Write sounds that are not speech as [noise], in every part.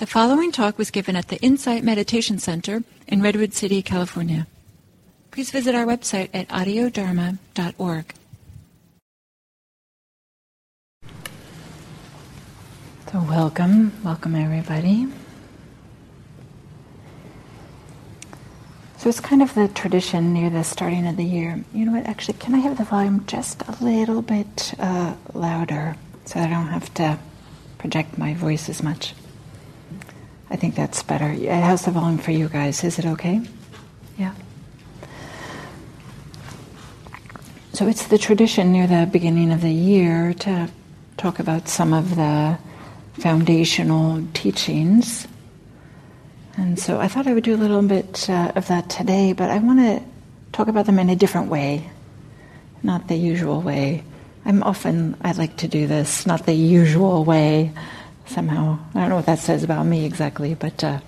The following talk was given at the Insight Meditation Center in Redwood City, California. Please visit our website at audiodharma.org. So, welcome, welcome everybody. So, it's kind of the tradition near the starting of the year. You know what, actually, can I have the volume just a little bit uh, louder so I don't have to project my voice as much? I think that's better. How's the volume for you guys? Is it okay? Yeah. So it's the tradition near the beginning of the year to talk about some of the foundational teachings. And so I thought I would do a little bit uh, of that today, but I want to talk about them in a different way, not the usual way. I'm often, I like to do this, not the usual way somehow. I don't know what that says about me exactly, but. Uh,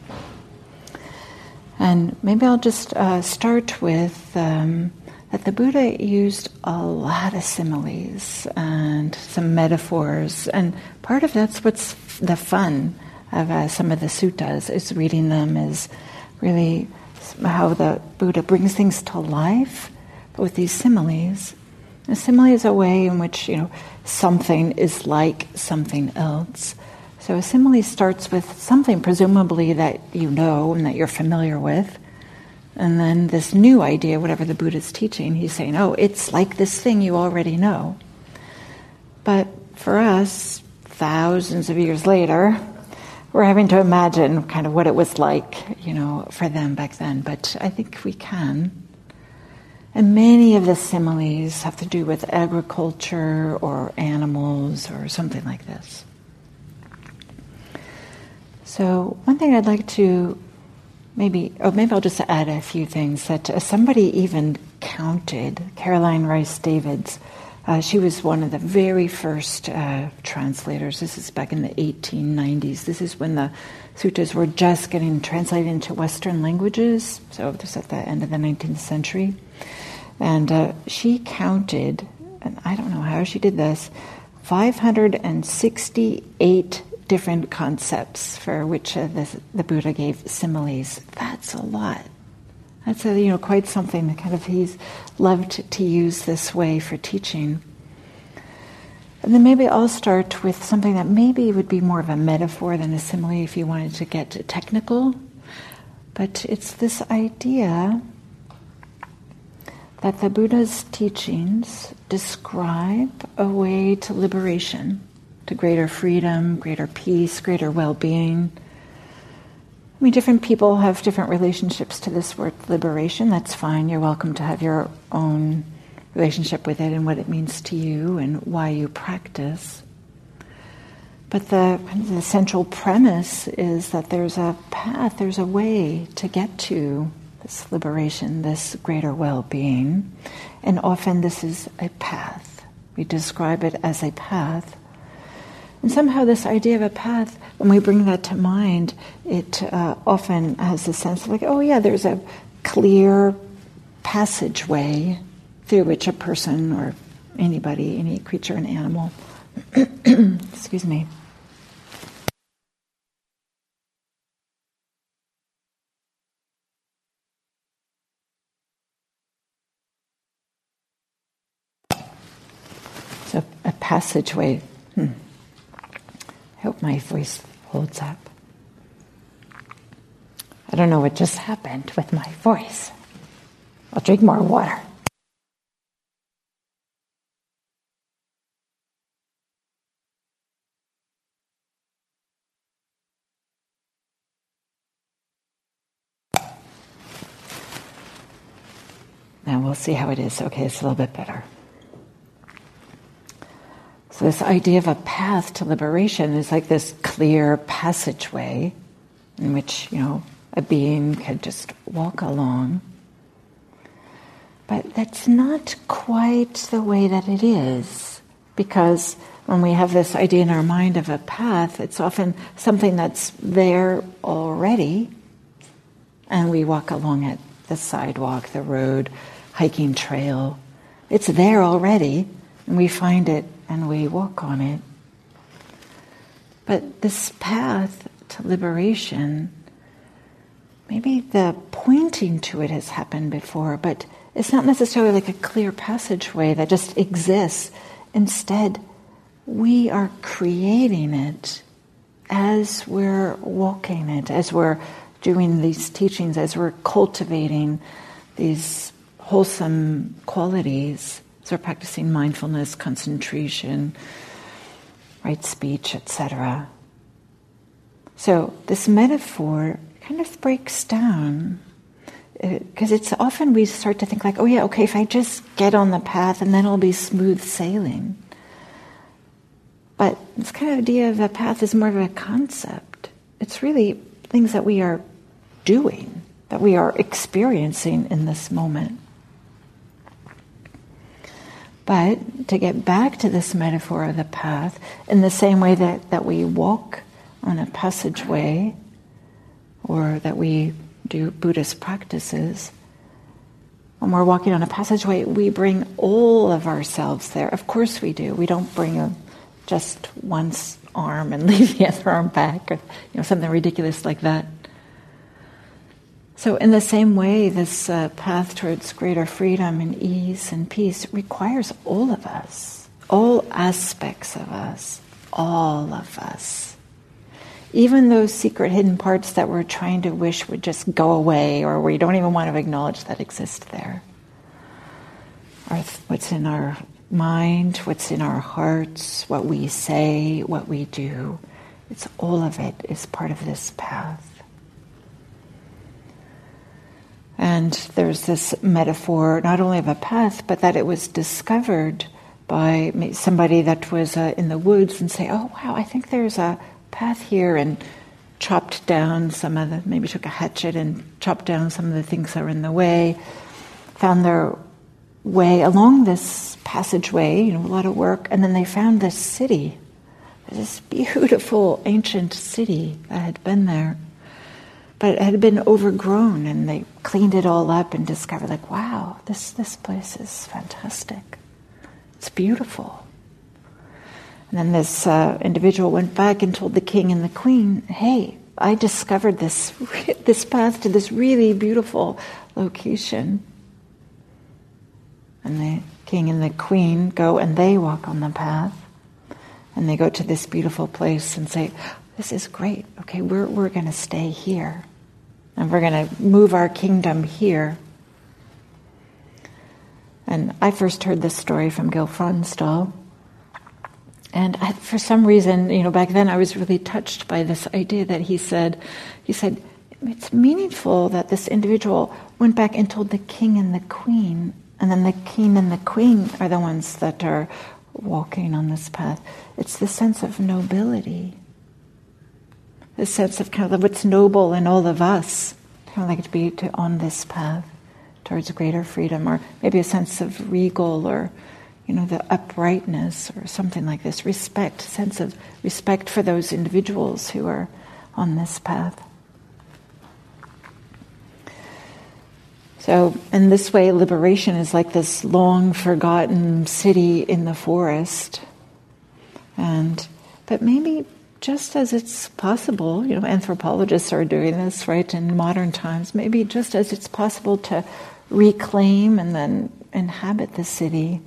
and maybe I'll just uh, start with um, that the Buddha used a lot of similes and some metaphors, and part of that's what's the fun of uh, some of the suttas is reading them is really how the Buddha brings things to life, with these similes. A simile is a way in which you know something is like something else. So a simile starts with something presumably that you know and that you're familiar with. And then this new idea, whatever the Buddha's teaching, he's saying, oh, it's like this thing you already know. But for us, thousands of years later, we're having to imagine kind of what it was like, you know, for them back then. But I think we can. And many of the similes have to do with agriculture or animals or something like this. So one thing I'd like to maybe, oh, maybe I'll just add a few things that uh, somebody even counted. Caroline Rhys Davids, uh, she was one of the very first uh, translators. This is back in the 1890s. This is when the suttas were just getting translated into Western languages. So this is at the end of the 19th century, and uh, she counted, and I don't know how she did this, 568 different concepts for which uh, the, the, Buddha gave similes. That's a lot. That's a, you know quite something that kind of he's loved to use this way for teaching. And then maybe I'll start with something that maybe would be more of a metaphor than a simile if you wanted to get technical. But it's this idea that the Buddha's teachings describe a way to liberation to greater freedom, greater peace, greater well being. I mean, different people have different relationships to this word liberation. That's fine. You're welcome to have your own relationship with it and what it means to you and why you practice. But the, the central premise is that there's a path, there's a way to get to this liberation, this greater well being. And often this is a path. We describe it as a path and somehow, this idea of a path, when we bring that to mind, it uh, often has a sense of like, oh, yeah, there's a clear passageway through which a person or anybody, any creature, an animal, [clears throat] excuse me, a passageway. Hmm hope my voice holds up. I don't know what just happened with my voice. I'll drink more water. Now we'll see how it is. Okay, it's a little bit better. This idea of a path to liberation is like this clear passageway in which, you know, a being can just walk along. But that's not quite the way that it is, because when we have this idea in our mind of a path, it's often something that's there already, and we walk along it the sidewalk, the road, hiking trail. It's there already, and we find it and we walk on it. But this path to liberation, maybe the pointing to it has happened before, but it's not necessarily like a clear passageway that just exists. Instead, we are creating it as we're walking it, as we're doing these teachings, as we're cultivating these wholesome qualities, as we're practicing mindfulness, concentration, right speech, etc. So this metaphor kind of breaks down because uh, it's often we start to think like, oh yeah, okay, if I just get on the path and then it'll be smooth sailing. But this kind of idea of a path is more of a concept. It's really things that we are doing, that we are experiencing in this moment. But to get back to this metaphor of the path, in the same way that, that we walk on a passageway, or that we do Buddhist practices, when we're walking on a passageway, we bring all of ourselves there. Of course we do. We don't bring a, just one arm and [laughs] leave the other arm back, or you know something ridiculous like that. So, in the same way, this uh, path towards greater freedom and ease and peace requires all of us, all aspects of us, all of us. Even those secret hidden parts that we're trying to wish would just go away or we don't even want to acknowledge that exist there. Or what's in our mind, what's in our hearts, what we say, what we do. It's all of it is part of this path. And there's this metaphor not only of a path, but that it was discovered by somebody that was uh, in the woods and say, oh, wow, I think there's a path here, and chopped down some of the, maybe took a hatchet and chopped down some of the things that were in the way, found their way along this passageway, you know, a lot of work, and then they found this city, this beautiful ancient city that had been there but it had been overgrown and they cleaned it all up and discovered like wow this this place is fantastic. It's beautiful. And then this uh, individual went back and told the king and the queen hey i discovered this [laughs] this path to this really beautiful location. And the king and the queen go and they walk on the path. And they go to this beautiful place and say this is great. Okay we're, we're going to stay here and we're going to move our kingdom here. And I first heard this story from Gil Fronsdal. And I, for some reason, you know, back then I was really touched by this idea that he said, he said, it's meaningful that this individual went back and told the king and the queen, and then the king and the queen are the ones that are walking on this path. It's the sense of nobility a sense of kind of what's noble in all of us, kind of like to be to, on this path towards greater freedom, or maybe a sense of regal or you know the uprightness or something like this. Respect sense of respect for those individuals who are on this path. So in this way liberation is like this long forgotten city in the forest. And but maybe just as it's possible, you know, anthropologists are doing this, right, in modern times, maybe just as it's possible to reclaim and then inhabit the city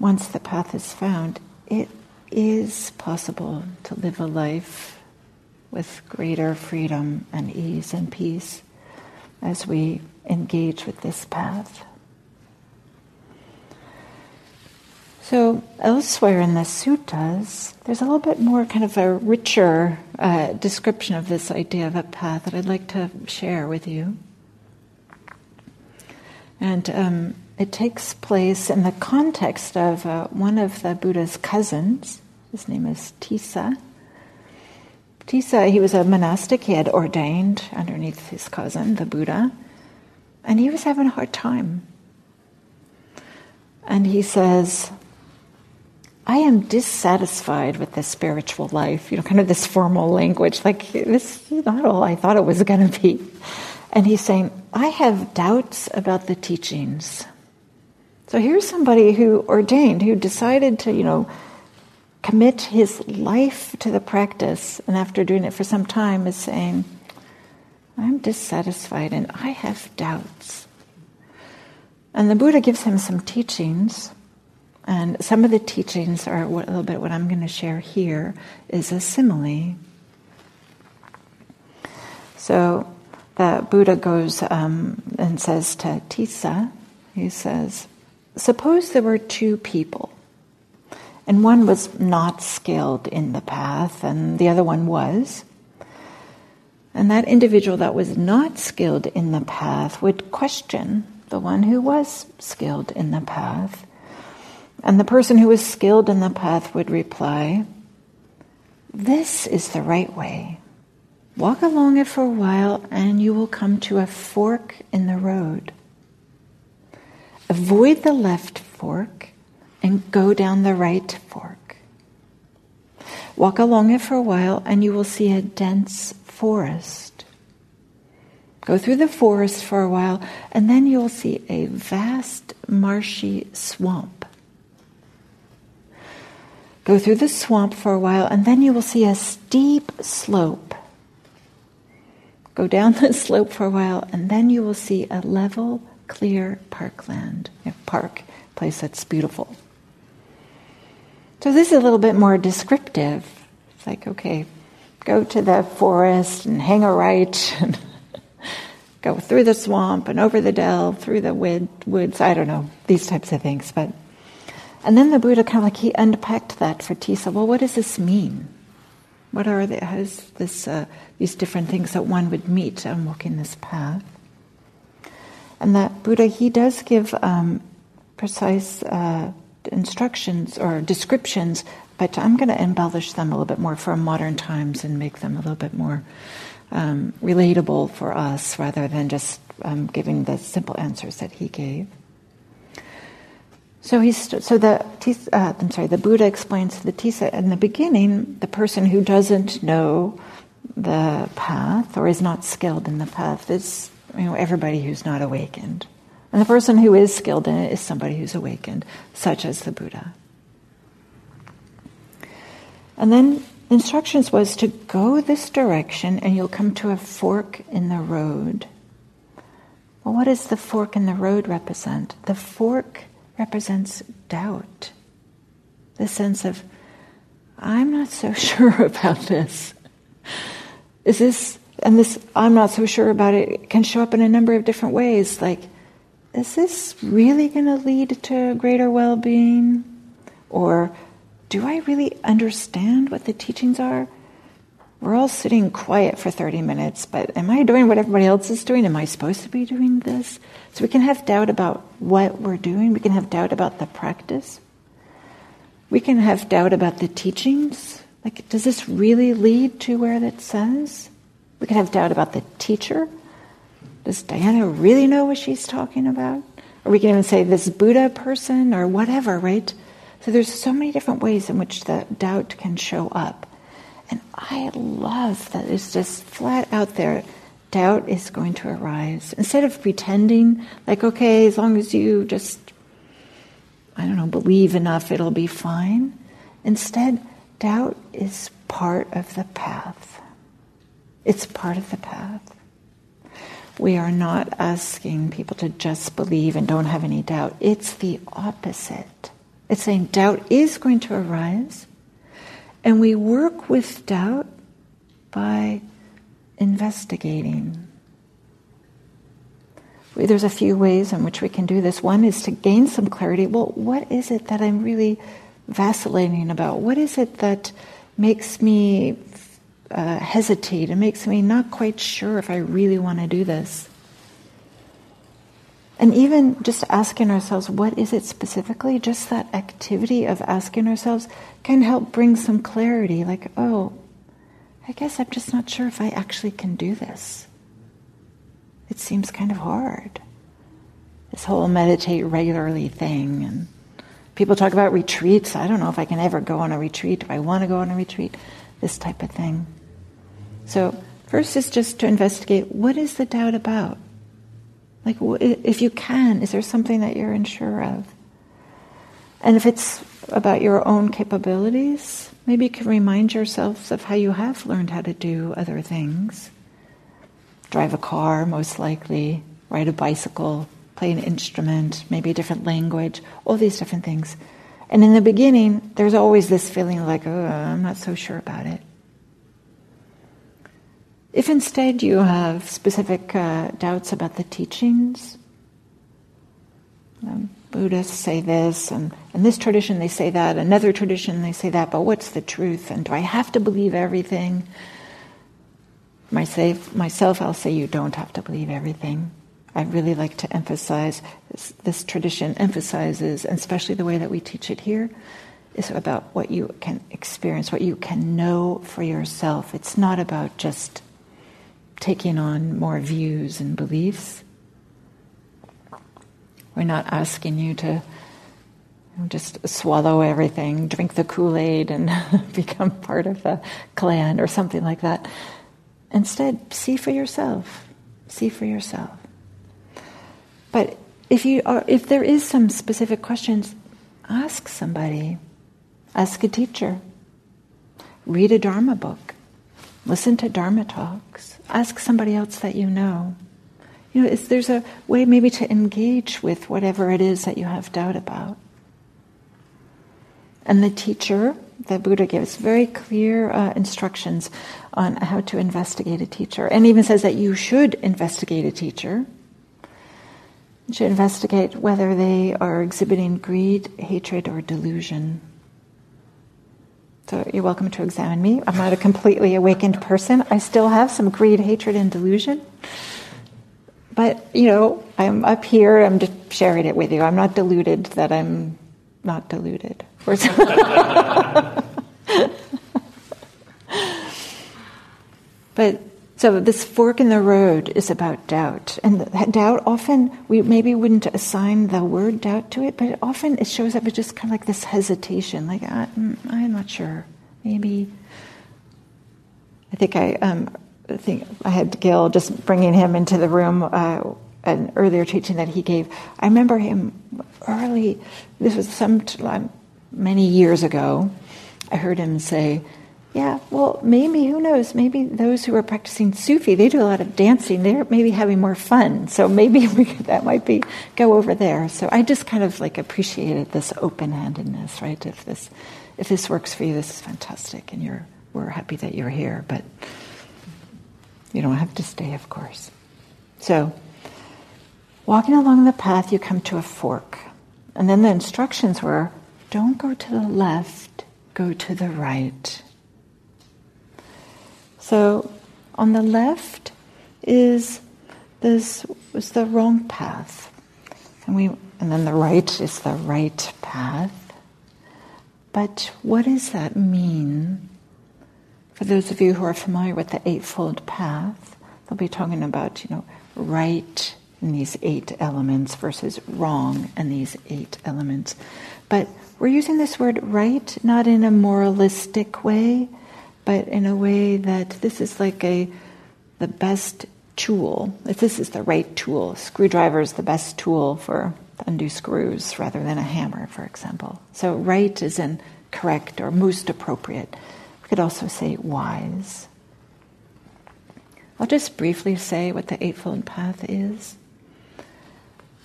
once the path is found, it is possible to live a life with greater freedom and ease and peace as we engage with this path. So, elsewhere in the suttas, there's a little bit more kind of a richer uh, description of this idea of a path that I'd like to share with you. And um, it takes place in the context of uh, one of the Buddha's cousins. His name is Tissa. Tissa, he was a monastic, he had ordained underneath his cousin, the Buddha, and he was having a hard time. And he says, I am dissatisfied with this spiritual life, you know, kind of this formal language, like this is not all I thought it was going [laughs] to be. And he's saying, I have doubts about the teachings. So here's somebody who ordained, who decided to, you know, commit his life to the practice, and after doing it for some time, is saying, I'm dissatisfied and I have doubts. And the Buddha gives him some teachings, and some of the teachings are a little bit what I'm going to share here is a simile. So the Buddha goes um, and says to Tissa, he says, Suppose there were two people, and one was not skilled in the path, and the other one was. And that individual that was not skilled in the path would question the one who was skilled in the path. And the person who was skilled in the path would reply, This is the right way. Walk along it for a while and you will come to a fork in the road. Avoid the left fork and go down the right fork. Walk along it for a while and you will see a dense forest. Go through the forest for a while and then you'll see a vast marshy swamp. Go through the swamp for a while and then you will see a steep slope Go down [laughs] the slope for a while, and then you will see a level, clear parkland, a park, place that's beautiful. So this is a little bit more descriptive. It's like, okay, go to the forest and hang a right, [laughs] and go through the swamp and over the dell, through the woods. I don't know these types of things, but. And then the Buddha kind of like he unpacked that for Tissa. Well, what does this mean? What are the, how is this, uh, these different things that one would meet on walking this path? And that Buddha, he does give um, precise uh, instructions or descriptions, but I'm going to embellish them a little bit more for modern times and make them a little bit more um, relatable for us rather than just um, giving the simple answers that he gave. So he's so the uh, I'm sorry. The Buddha explains to the Tissa in the beginning, the person who doesn't know the path or is not skilled in the path is you know everybody who's not awakened, and the person who is skilled in it is somebody who's awakened, such as the Buddha. And then instructions was to go this direction, and you'll come to a fork in the road. Well, what does the fork in the road represent? The fork represents doubt. The sense of, I'm not so [laughs] sure about this. Is this, and this, I'm not so sure about it, can show up in a number of different ways. Like, is this really going to lead to greater well being? Or do I really understand what the teachings are? We're all sitting quiet for 30 minutes, but am I doing what everybody else is doing? Am I supposed to be doing this? So we can have doubt about what we're doing. We can have doubt about the practice. We can have doubt about the teachings. Like, does this really lead to where it says? We can have doubt about the teacher. Does Diana really know what she's talking about? Or we can even say this Buddha person or whatever, right? So there's so many different ways in which the doubt can show up. And I love that it's just flat out there. Doubt is going to arise. Instead of pretending, like, okay, as long as you just, I don't know, believe enough, it'll be fine. Instead, doubt is part of the path. It's part of the path. We are not asking people to just believe and don't have any doubt. It's the opposite. It's saying doubt is going to arise, and we work with doubt by investigating. There's a few ways in which we can do this. One is to gain some clarity. Well, what is it that I'm really vacillating about? What is it that makes me uh, hesitate It makes me not quite sure if I really want to do this? And even just asking ourselves, what is it specifically? Just that activity of asking ourselves can help bring some clarity. Like, oh, I guess I'm just not sure if I actually can do this. It seems kind of hard. This whole meditate regularly thing. And people talk about retreats. I don't know if I can ever go on a retreat. Do I want to go on a retreat? This type of thing. So, first is just to investigate what is the doubt about? Like, if you can, is there something that you're unsure of? And if it's about your own capabilities, maybe you can remind yourselves of how you have learned how to do other things. Drive a car, most likely, ride a bicycle, play an instrument, maybe a different language, all these different things. And in the beginning, there's always this feeling like, oh, I'm not so sure about it. If instead you have specific uh, doubts about the teachings, um, Buddhists say this, and in this tradition they say that, another tradition they say that, but what's the truth? And do I have to believe everything? Myself, myself I'll say you don't have to believe everything. I really like to emphasize this, this tradition emphasizes, and especially the way that we teach it here, is about what you can experience, what you can know for yourself. It's not about just taking on more views and beliefs. We're not asking you to just swallow everything, drink the Kool Aid, and [laughs] become part of a clan or something like that. Instead, see for yourself. See for yourself. But if you are, if there is some specific questions, ask somebody. Ask a teacher. Read a Dharma book. Listen to Dharma talks. Ask somebody else that you know. You know, is there's a way maybe to engage with whatever it is that you have doubt about. And the teacher, the Buddha gives very clear uh, instructions on how to investigate a teacher, and even says that you should investigate a teacher you should investigate whether they are exhibiting greed, hatred, or delusion. So you're welcome to examine me. I'm not a completely awakened person. I still have some greed, hatred, and delusion. But, you know, I'm up here, I'm just sharing it with you. I'm not deluded that I'm not deluded. [laughs] but so this fork in the road is about doubt, and that doubt often we maybe wouldn't assign the word doubt to it, but often it shows up as just kind of like this hesitation, like I, am mm, not sure, maybe. I think I, um, think I had Gil just bringing him into the room. Uh, an earlier teaching that he gave. I remember him early. This was some many years ago. I heard him say yeah, well, maybe, who knows? Maybe those who are practicing Sufi, they do a lot of dancing. They're maybe having more fun. So maybe [laughs] we, that might be, go over there. So I just kind of like appreciated this open handedness, right? If this, if this works for you, this is fantastic. And you're, we're happy that you're here, but you don't have to stay, of course. So, walking along the path, you come to a fork. And then the instructions were don't go to the left, go to the right. So on the left is this was the wrong path. And we and then the right is the right path. But what does that mean? For those of you who are familiar with the Eightfold Path, they'll be talking about, you know, right in these eight elements versus wrong in these eight elements. But we're using this word right not in a moralistic way, but in a way that this is like a the best tool. If this is the right tool, screwdriver is the best tool for undo screws rather than a hammer, for example. So right is in correct or most appropriate. We could also say wise. I'll just briefly say what the Eightfold Path is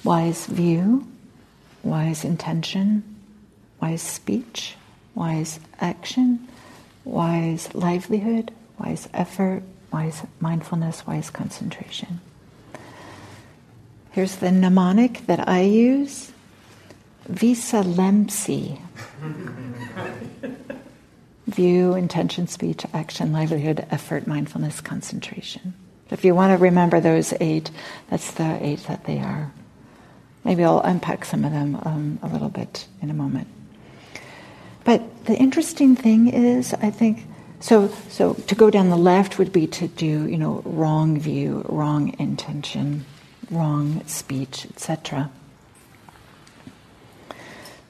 wise view, wise intention, wise speech, wise action, wise livelihood, wise effort, wise mindfulness, wise concentration. Here's the mnemonic that I use Visa Lemsi. [laughs] View, intention, speech, action, livelihood, effort, mindfulness, concentration. If you want to remember those eight, that's the eight that they are. Maybe I'll unpack some of them um, a little bit in a moment. But the interesting thing is, I think, so so to go down the left would be to do, you know, wrong view, wrong intention, wrong speech, etc.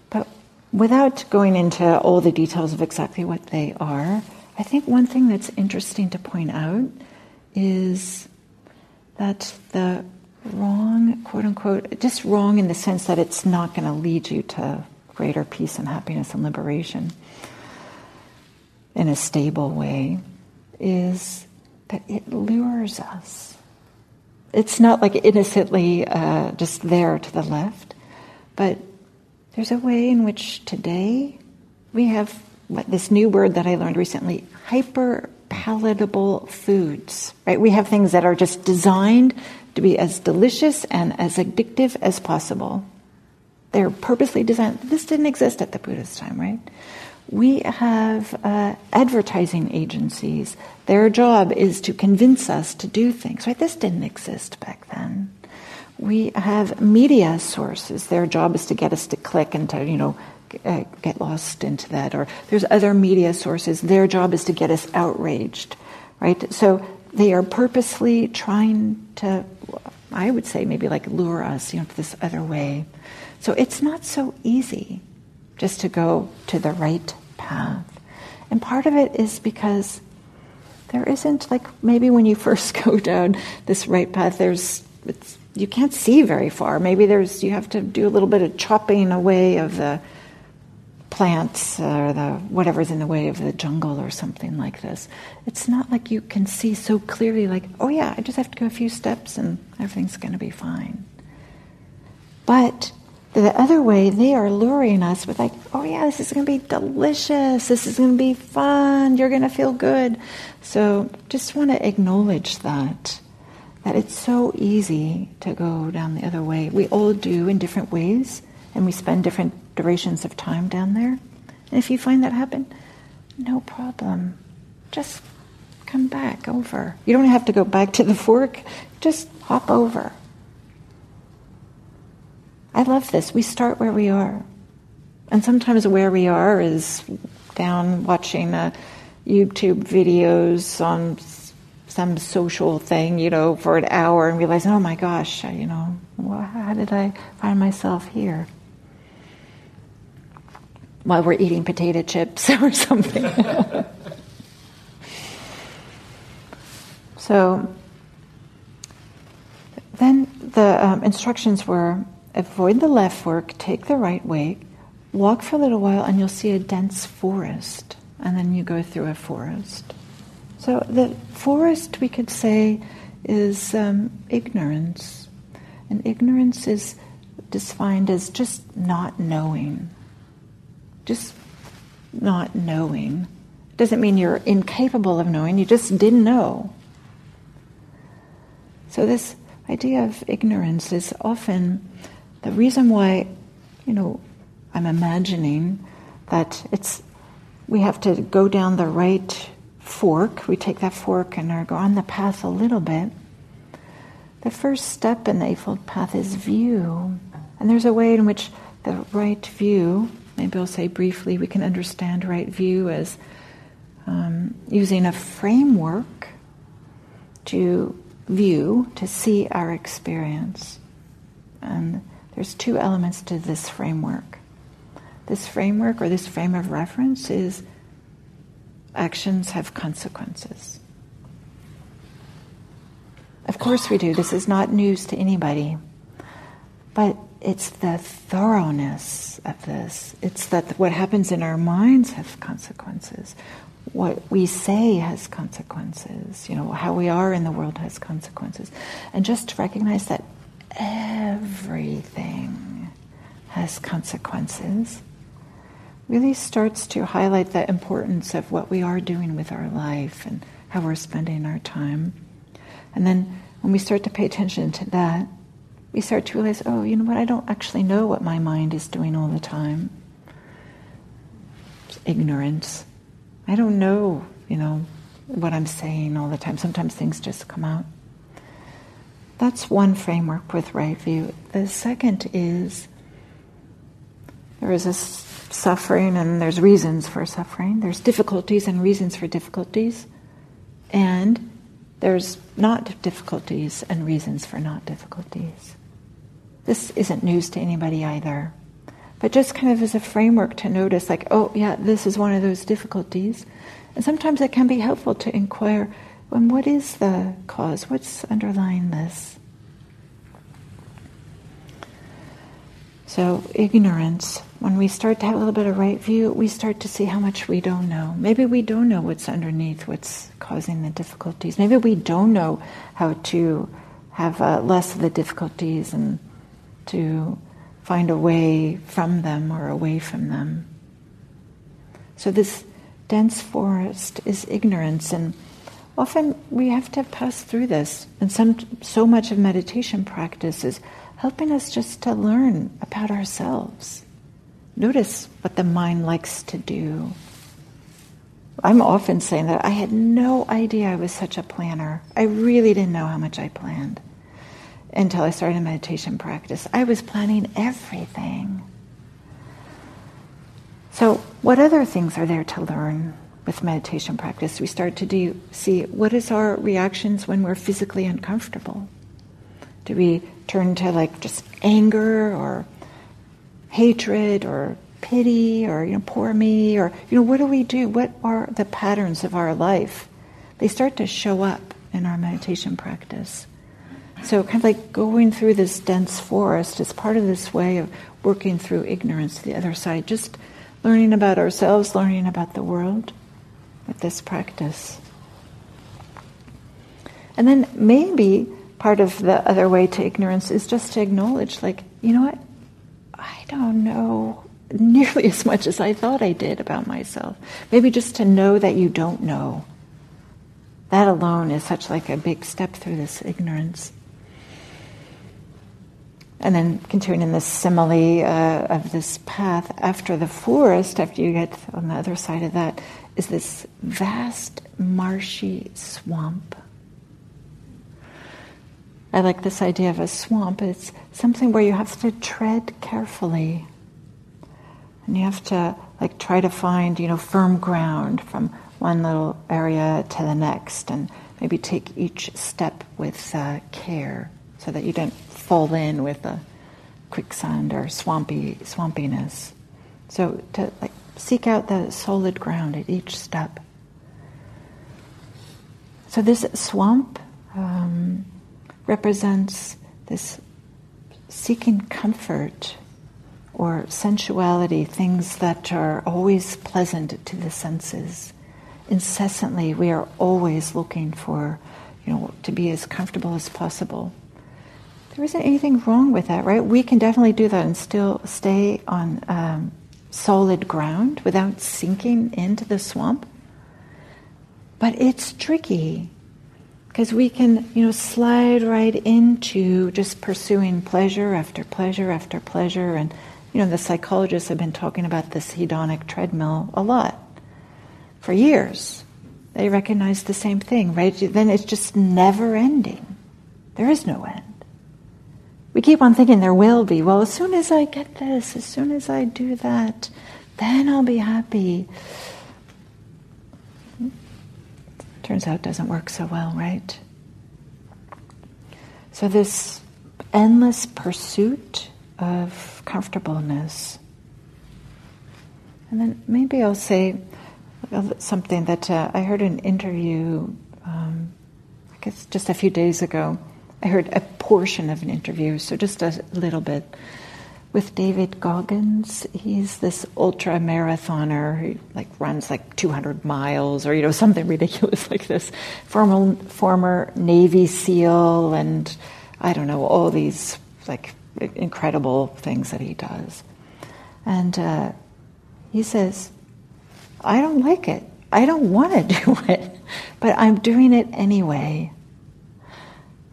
But without going into all the details of exactly what they are, I think one thing that's interesting to point out is that the wrong, quote unquote, just wrong in the sense that it's not going to lead you to greater peace and happiness and liberation in a stable way is that it lures us. It's not like innocently uh, just there to the left, but there's a way in which today we have what, this new word that I learned recently hyper palatable foods, right? We have things that are just designed to be as delicious and as addictive as possible. They're purposely designed. This didn't exist at the Buddha's time, right? We have uh, advertising agencies. Their job is to convince us to do things, right? This didn't exist back then. We have media sources. Their job is to get us to click and to, you know, uh, get lost into that. Or there's other media sources. Their job is to get us outraged, right? So they are purposely trying to, I would say, maybe like lure us, you know, to this other way. So it's not so easy just to go to the right path. And part of it is because there isn't like maybe when you [laughs] first go down this right path, there's you can't see very far. Maybe there's you have to do a little bit of chopping away of the plants or the whatever's in the way of the jungle or something like this. It's not like you can see so clearly, like, oh yeah, I just have to go a few steps and everything's going to be fine. But the other way, they are luring us with, like, oh yeah, this is going to be delicious, this is going to be fun, you're going to feel good. So just want to acknowledge that. That it's so easy to go down the other way. We all do in different ways, and we spend different durations of time down there. And if you find that happen, no problem. Just come back over. You don't have to go back to the fork, just hop over. I love this. We start where we are. And sometimes where we are is down watching YouTube videos on some social thing, you know, for an hour and realize, oh my gosh, you know, how did I find myself here? while we're eating potato chips [laughs] or something. [laughs] so then the um, instructions were avoid the left fork, take the right way, walk for a little while, and you'll see a dense forest. And then you go through a forest. So the forest, we could say, is um, ignorance. And ignorance is defined as just not knowing just not knowing. Doesn't mean you're incapable of knowing, you just didn't know. So, this idea of ignorance is often the reason why, you know, I'm imagining that it's we have to go down the right fork. We take that fork and go on the path a little bit. The first step in the Eightfold Path is view. And there's a way in which the right view Maybe I'll say briefly we can understand right view as um, using a framework to view, to see our experience. And there's two elements to this framework. This framework or this frame of reference is actions have consequences. Of course we do. This is not news to anybody. But it's the thoroughness of this. It's that what happens in our minds has consequences. What we say has consequences. You know, how we are in the world has consequences. And just to recognize that everything has consequences really starts to highlight the importance of what we are doing with our life and how we're spending our time. And then when we start to pay attention to that, we start to realize, oh, you know what, I don't actually know what my mind is doing all the time. It's ignorance. I don't know, you know, what I'm saying all the time. Sometimes things just come out. That's one framework with right view. The second is there is a suffering and there's reasons for suffering. There's difficulties and reasons for difficulties. And there's not difficulties and reasons for not difficulties. This isn't news to anybody either. But just kind of as a framework to notice, like, oh, yeah, this is one of those difficulties. And sometimes it can be helpful to inquire, well, what is the cause? What's underlying this? So, ignorance, when we start to have a little bit of right view, we start to see how much we don't know. Maybe we don't know what's underneath, what's causing the difficulties. Maybe we don't know how to have uh, less of the difficulties and to find a way from them or away from them. So, this dense forest is ignorance, and often we have to pass through this. And some, so much of meditation practice is helping us just to learn about ourselves. Notice what the mind likes to do. I'm often saying that I had no idea I was such a planner. I really didn't know how much I planned until I started a meditation practice. I was planning everything. So, what other things are there to learn with meditation practice? We start to do, see what is our reactions when we're physically uncomfortable. Do we turn to like just anger or hatred or pity or you know poor me or you know what do we do? What are the patterns of our life? They start to show up in our meditation practice. So kind of like going through this dense forest is part of this way of working through ignorance to the other side, just learning about ourselves, learning about the world with this practice. And then maybe part of the other way to ignorance is just to acknowledge, like, you know what? I don't know [laughs] nearly as much as I thought I did about myself. Maybe just to know that you don't know. That alone is such like a big step through this ignorance. And then continuing in this simile uh, of this path, after the forest, after you get on the other side of that, is this vast marshy swamp. I like this idea of a swamp. It's something where you have to tread carefully. And you have to like try to find, you know, firm ground from one little area to the next and maybe take each step with uh, care so that you don't fall in with a quicksand or swampy swampiness. So to like seek out the solid ground at each step. So this swamp um, represents this seeking comfort or sensuality, things that are always pleasant to the senses. Incessantly, we are always looking for, you know, to be as comfortable as possible. There isn't anything wrong with that, right? We can definitely do that and still stay on um, solid ground without sinking into the swamp. But it's tricky because we can, you know, slide right into just pursuing pleasure after pleasure after pleasure. And, you know, the psychologists have been talking about this hedonic treadmill a lot for years. They recognize the same thing, right? Then it's just never ending. There is no end. We keep on thinking there will be. Well, as soon as I get this, as soon as I do that, then I'll be happy. Turns out doesn't work so well, right? So, this endless pursuit of comfortableness. And then maybe I'll say something that uh, I heard in an interview, um, I guess just a few days ago. I heard a portion of an interview, so just a little bit with David Goggins. He's this ultra marathoner who like runs like 200 miles or you know something ridiculous [laughs] like this. Former former Navy SEAL and I don't know all these like incredible things that he does. And uh, he says, "I don't like it. I don't want to [laughs] do it, but I'm doing it anyway."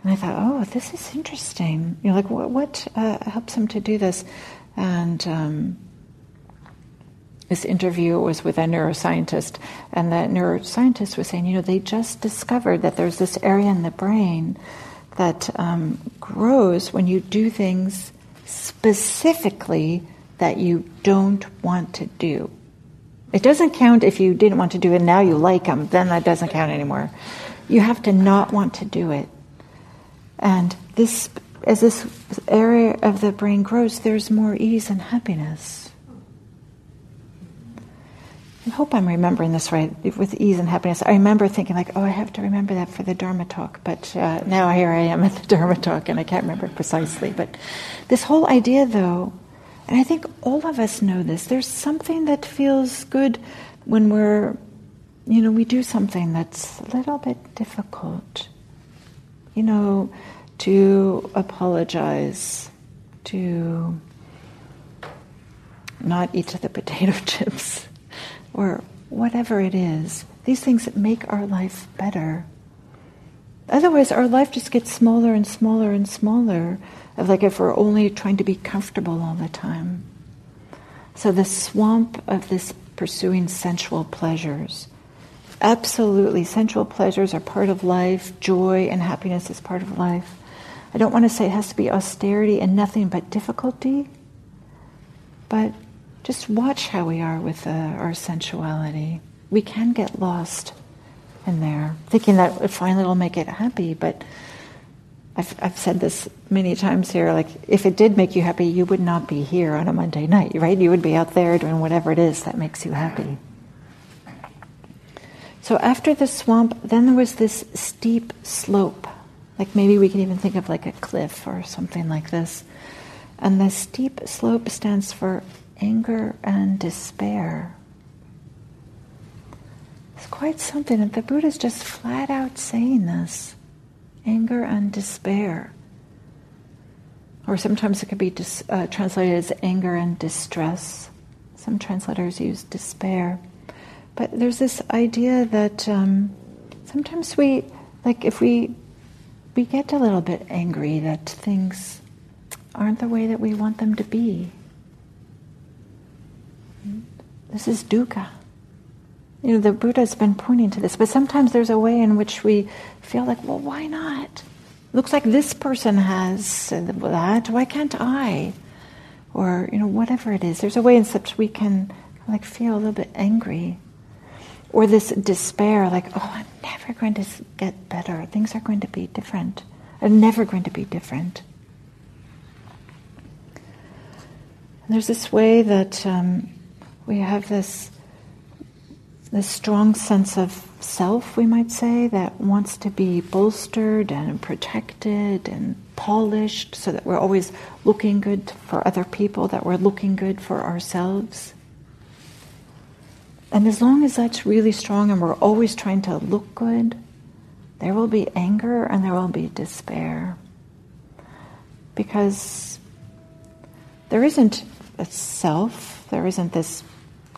And I thought, oh, this is interesting. You know, like what, what uh, helps him to do this? And um, this interview was with a neuroscientist, and the neuroscientist was saying, you know, they just discovered that there's this area in the brain that um, grows when you do things specifically that you don't want to do. It doesn't count if you didn't want to do it and now you like them, then that doesn't count anymore. You have to not want to do it. And this, as this area of the brain grows, there's more ease and happiness. I hope I'm remembering this right with ease and happiness. I remember thinking like, oh, I have to remember that for the Dharma talk, but uh, now here I am at the Dharma talk and I can't remember precisely. But this whole idea, though, And I think all of us know this. There's something that feels good when we're, you know, we do something that's a little bit difficult. You know, to apologize, to not eat the potato [laughs] chips, or whatever it is. These things that make our life better. Otherwise, our life just gets smaller and smaller and smaller, like if we're only trying to be comfortable all the time. So, the swamp of this pursuing sensual pleasures. Absolutely, sensual pleasures are part of life, joy and happiness is part of life. I don't want to say it has to be austerity and nothing but difficulty, but just watch how we are with uh, our sensuality. We can get lost in there, thinking that finally it'll make it happy, but I've, I've said this many times here like, if it did make you happy, you would not be here on a Monday night, right? You would be out there doing whatever it is that makes you happy. So after the swamp, then there was this steep slope. Like maybe we can even think of like a cliff or something like this. And the steep slope stands for anger and despair. It's quite something, and the Buddha is just flat out saying this anger and despair. Or sometimes it could be dis, uh, translated as anger and distress. Some translators use despair. But there's this idea that um, sometimes we, like if we, we get a little bit angry that things aren't the way that we want them to be. This is dukkha. You know, the Buddha's been pointing to this, but sometimes there's a way in which we feel like, well, why not? Looks like this person has that. Why can't I? Or you know, whatever it is. There's a way in which we can like feel a little bit angry, or this despair, like, oh, I'm never going to get better. Things are going to be different. I'm never going to be different. And there's this way that um, we have this this strong sense of self, we might say, that wants to be bolstered and protected and polished so that we're always looking good for other people, that we're looking good for ourselves. And as long as that's really strong and we're always trying to look good, there will be anger and there will be despair. Because there isn't a self, there isn't this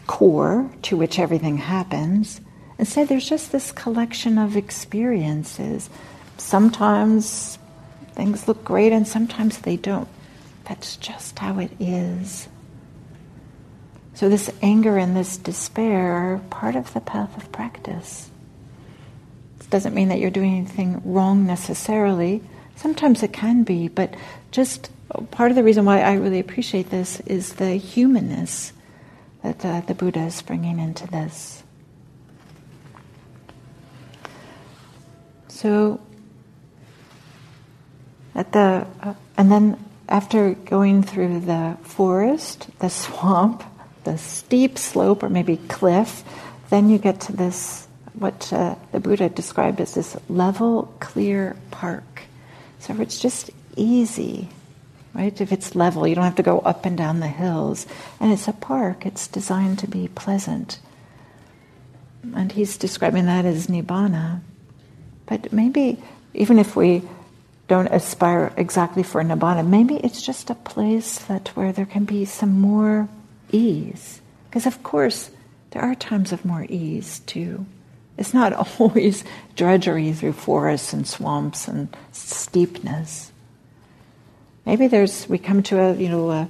core to which everything happens. Instead, there's just this collection of experiences. Sometimes things look great and sometimes they don't. That's just how it is. So, this anger and this despair are part of the path of practice. It doesn't mean that you're doing anything wrong necessarily. Sometimes it can be, but just part of the reason why I really appreciate this is the humanness that uh, the Buddha is bringing into this. So, at the uh, and then after going through the forest, the [laughs] swamp, the steep slope or maybe cliff, then you get to this what uh, the Buddha described as this level, clear park. So it's just easy right? If it's level, you don't have to go up and down the hills. And it's a park, it's designed to be pleasant. And he's describing that as nibbana. But maybe, even if we don't aspire exactly for nibbana, maybe it's just a place that where there can be some more ease. Because, of course, there are times of more ease too. It's not [laughs] always drudgery through forests and swamps and steepness. Maybe there's we come to a you know a,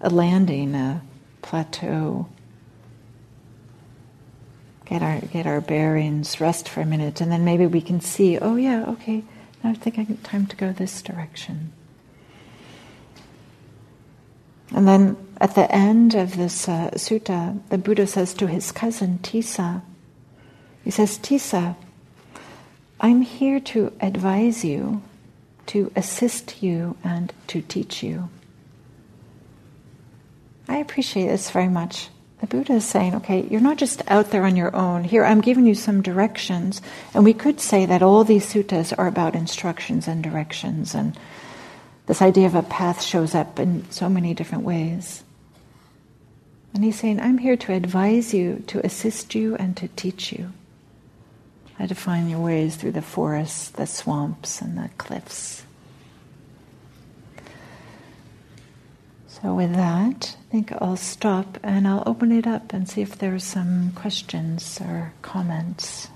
a landing, a plateau. Get our get our bearings, rest for a minute, and then maybe we can see. Oh yeah, okay. Now I think I get time to go this direction. And then at the end of this uh, sutta, the Buddha says to his cousin Tissa, he says, Tissa, I'm here to advise you to assist you and to teach you. I appreciate this very much. The Buddha is saying, okay, you're not just out there on your own. Here, I'm giving you some directions. And we could say that all these suttas are about instructions and directions. And this idea of a path shows up in so many different ways. And he's saying, I'm here to advise you, to assist you, and to teach you how to find your ways through the forests, the swamps, and the cliffs. So, with that, I think I'll stop and I'll open it up and see if there's some questions or comments.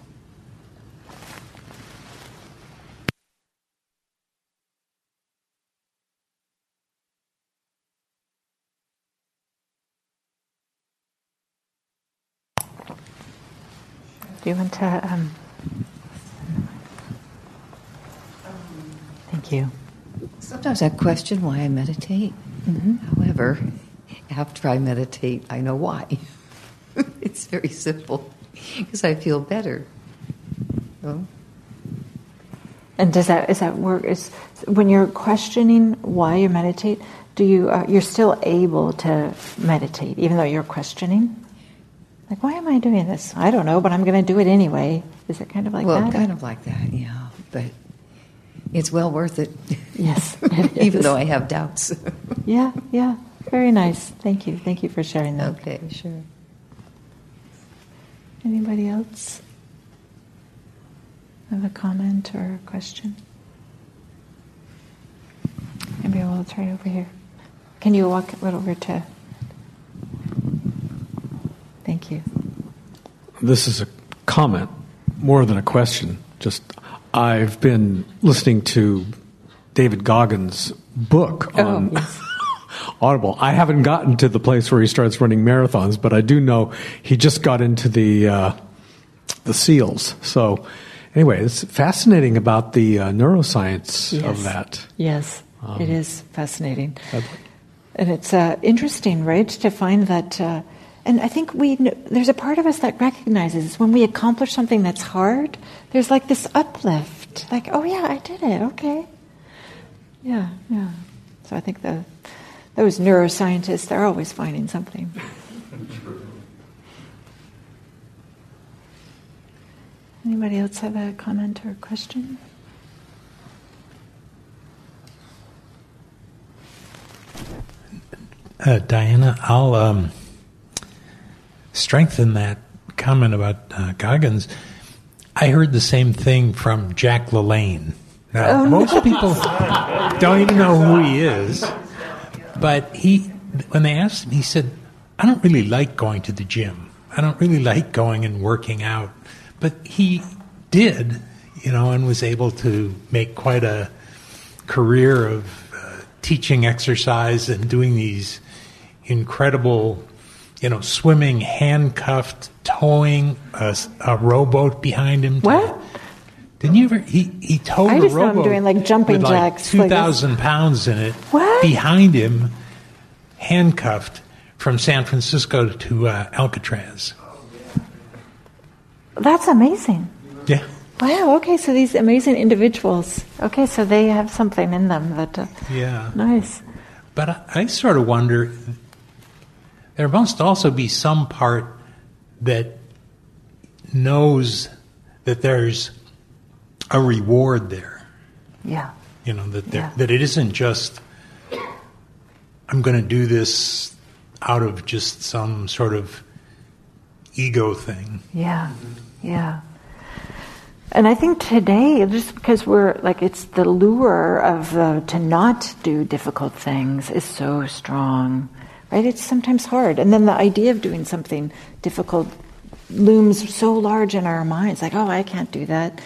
Do you want to? Um, thank you. Sometimes I question why I meditate. Mm-hmm. However, after I meditate, I know why. [laughs] it's very simple because I feel better. So. And does that is that work? Is when you're questioning why you meditate, do you uh, you're still able to meditate even though you're questioning? Like, why am I doing this? I don't know, but I'm going to do it anyway. Is it kind of like well, that? Well, kind of like that, yeah. But it's well worth it. Yes. [laughs] Even though I have doubts. [laughs] yeah, yeah. Very nice. Thank you. Thank you for sharing that. Okay, sure. Anybody else have a comment or a question? Maybe we'll try over here. Can you walk a right over to Thank you. This is a comment more than a question. Just I've been listening to David Goggins' book oh, on yes. [laughs] Audible. I haven't gotten to the place where he starts running marathons, but I do know he just got into the uh, the seals. So anyway, it's fascinating about the uh, neuroscience yes. of that. Yes, um, it is fascinating. And it's uh, interesting, right, to find that uh, and I think we there's a part of us that recognizes when we accomplish something that's hard, there's like this uplift, like, oh yeah, I did it, okay. Yeah, yeah. So I think the those neuroscientists, they're always finding something. Anybody else have a comment or a question? Uh, Diana, I'll um, strengthen that comment about uh, Goggins, I heard the same thing from Jack LaLanne. Now, oh, most people don't even know who he is, but he, when they asked him, he said, "I don't really like going to the gym. I don't really like going and working out." But he did, you know, and was able to make quite a career of uh, teaching exercise and doing these incredible you know, swimming, handcuffed, towing a, a rowboat behind him. What? Didn't you ever? He he towed I just a rowboat know him doing like jumping with jacks, like two thousand like pounds in it. What? Behind him, handcuffed from San Francisco to uh, Alcatraz. That's amazing. Yeah. Wow. Okay. So these amazing individuals. Okay. So they have something in them that. Uh, yeah. Nice. But I, I sort of wonder there must also be some part that knows that there's a reward there. Yeah. You know, that, there, yeah. that it isn't just, I'm going to do this out of just some sort of ego thing. Yeah, yeah. And I think today, just because we're like, it's the lure of uh, to not do difficult things is so strong right? It's sometimes hard. And then the idea of doing something difficult looms so large in our minds, like, oh, I can't do that.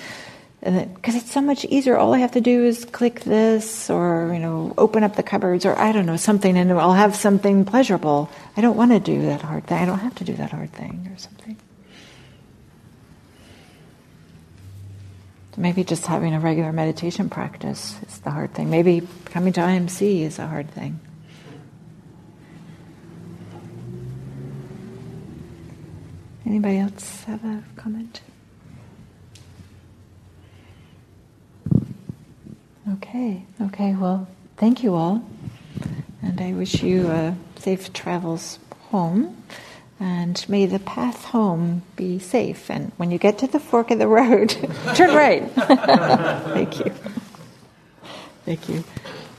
Because it's so much easier, all I have to do is click this, or you know, open up the cupboards, or I don't know something, and I'll have something pleasurable. I don't want to do that hard thing. I don't have to do that hard thing, or something. Maybe just having a regular meditation practice is the hard thing. Maybe coming to IMC is a hard thing. Anybody else have a comment? Okay, okay, well, thank you all. And I wish you uh, safe travels home. And may the path home be safe. And when you get to the fork of the road, [laughs] turn right. [laughs] thank you. Thank you.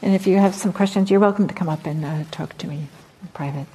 And if you have some questions, you're welcome to come up and uh, talk to me in private.